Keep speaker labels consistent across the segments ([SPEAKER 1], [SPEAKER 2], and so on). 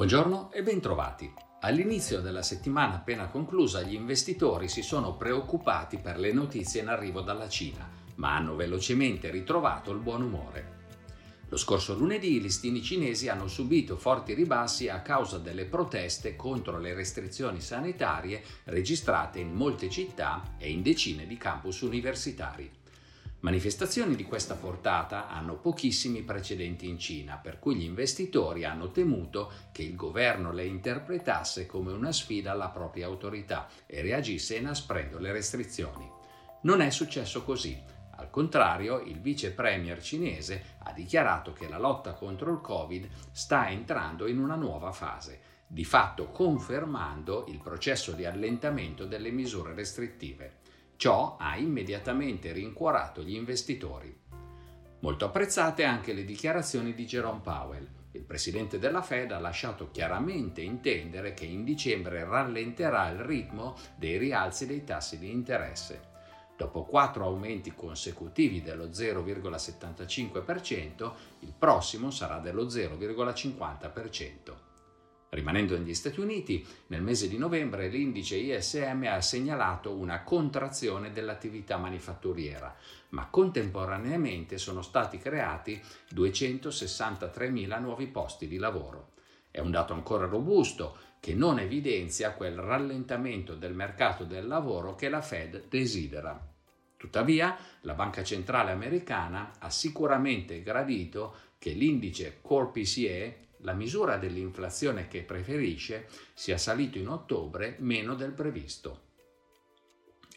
[SPEAKER 1] Buongiorno e bentrovati. All'inizio della settimana appena conclusa gli investitori si sono preoccupati per le notizie in arrivo dalla Cina, ma hanno velocemente ritrovato il buon umore. Lo scorso lunedì i listini cinesi hanno subito forti ribassi a causa delle proteste contro le restrizioni sanitarie registrate in molte città e in decine di campus universitari. Manifestazioni di questa portata hanno pochissimi precedenti in Cina, per cui gli investitori hanno temuto che il governo le interpretasse come una sfida alla propria autorità e reagisse inasprendo le restrizioni. Non è successo così. Al contrario, il vice premier cinese ha dichiarato che la lotta contro il Covid sta entrando in una nuova fase, di fatto confermando il processo di allentamento delle misure restrittive. Ciò ha immediatamente rincuorato gli investitori. Molto apprezzate anche le dichiarazioni di Jerome Powell. Il presidente della Fed ha lasciato chiaramente intendere che in dicembre rallenterà il ritmo dei rialzi dei tassi di interesse. Dopo quattro aumenti consecutivi dello 0,75%, il prossimo sarà dello 0,50%. Rimanendo negli Stati Uniti, nel mese di novembre l'indice ISM ha segnalato una contrazione dell'attività manifatturiera, ma contemporaneamente sono stati creati 263.000 nuovi posti di lavoro. È un dato ancora robusto che non evidenzia quel rallentamento del mercato del lavoro che la Fed desidera. Tuttavia, la Banca Centrale Americana ha sicuramente gradito che l'indice Core PCE la misura dell'inflazione che preferisce sia salito in ottobre meno del previsto.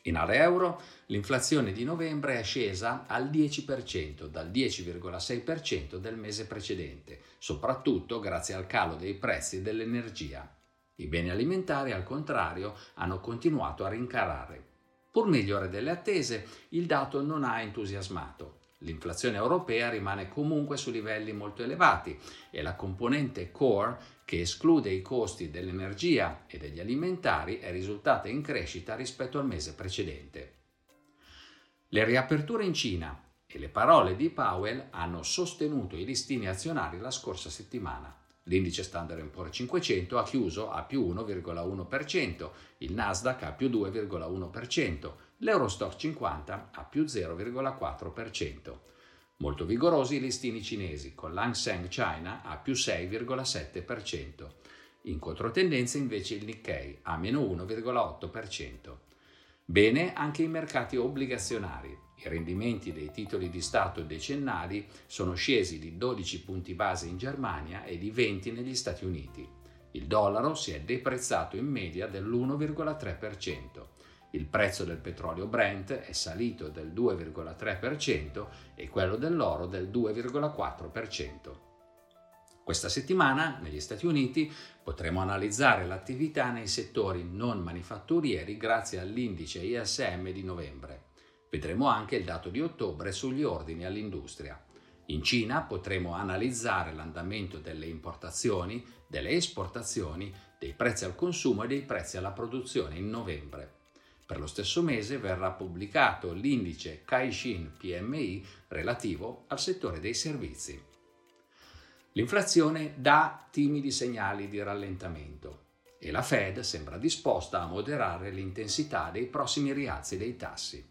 [SPEAKER 1] In area euro l'inflazione di novembre è scesa al 10% dal 10,6% del mese precedente, soprattutto grazie al calo dei prezzi dell'energia. I beni alimentari, al contrario, hanno continuato a rincarare. Pur migliore delle attese, il dato non ha entusiasmato. L'inflazione europea rimane comunque su livelli molto elevati e la componente core, che esclude i costi dell'energia e degli alimentari, è risultata in crescita rispetto al mese precedente. Le riaperture in Cina e le parole di Powell hanno sostenuto i listini azionari la scorsa settimana. L'indice Standard Poor's 500 ha chiuso a più 1,1%, il Nasdaq a più 2,1%, l'Eurostock 50 a più 0,4%. Molto vigorosi i listini cinesi, con l'Hang Seng China a più 6,7%. In controtendenza invece il Nikkei a meno 1,8%. Bene anche i mercati obbligazionari. I rendimenti dei titoli di Stato decennali sono scesi di 12 punti base in Germania e di 20 negli Stati Uniti. Il dollaro si è deprezzato in media dell'1,3%. Il prezzo del petrolio Brent è salito del 2,3% e quello dell'oro del 2,4%. Questa settimana negli Stati Uniti potremo analizzare l'attività nei settori non manifatturieri grazie all'indice ISM di novembre. Vedremo anche il dato di ottobre sugli ordini all'industria. In Cina potremo analizzare l'andamento delle importazioni, delle esportazioni, dei prezzi al consumo e dei prezzi alla produzione in novembre. Per lo stesso mese verrà pubblicato l'indice Caixin PMI relativo al settore dei servizi. L'inflazione dà timidi segnali di rallentamento e la Fed sembra disposta a moderare l'intensità dei prossimi rialzi dei tassi.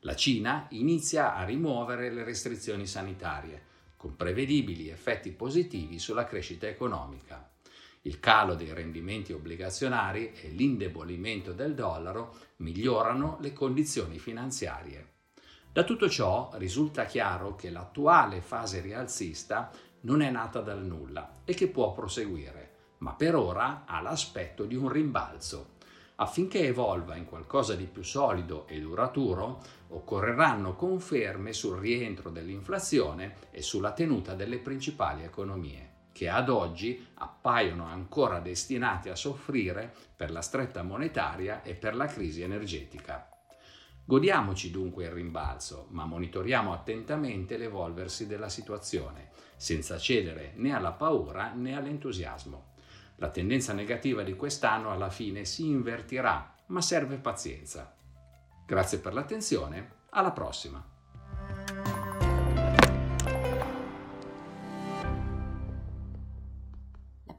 [SPEAKER 1] La Cina inizia a rimuovere le restrizioni sanitarie, con prevedibili effetti positivi sulla crescita economica il calo dei rendimenti obbligazionari e l'indebolimento del dollaro migliorano le condizioni finanziarie. Da tutto ciò risulta chiaro che l'attuale fase rialzista non è nata dal nulla e che può proseguire, ma per ora ha l'aspetto di un rimbalzo. Affinché evolva in qualcosa di più solido e duraturo, occorreranno conferme sul rientro dell'inflazione e sulla tenuta delle principali economie che ad oggi appaiono ancora destinati a soffrire per la stretta monetaria e per la crisi energetica. Godiamoci dunque il rimbalzo, ma monitoriamo attentamente l'evolversi della situazione, senza cedere né alla paura né all'entusiasmo. La tendenza negativa di quest'anno alla fine si invertirà, ma serve pazienza. Grazie per l'attenzione, alla prossima!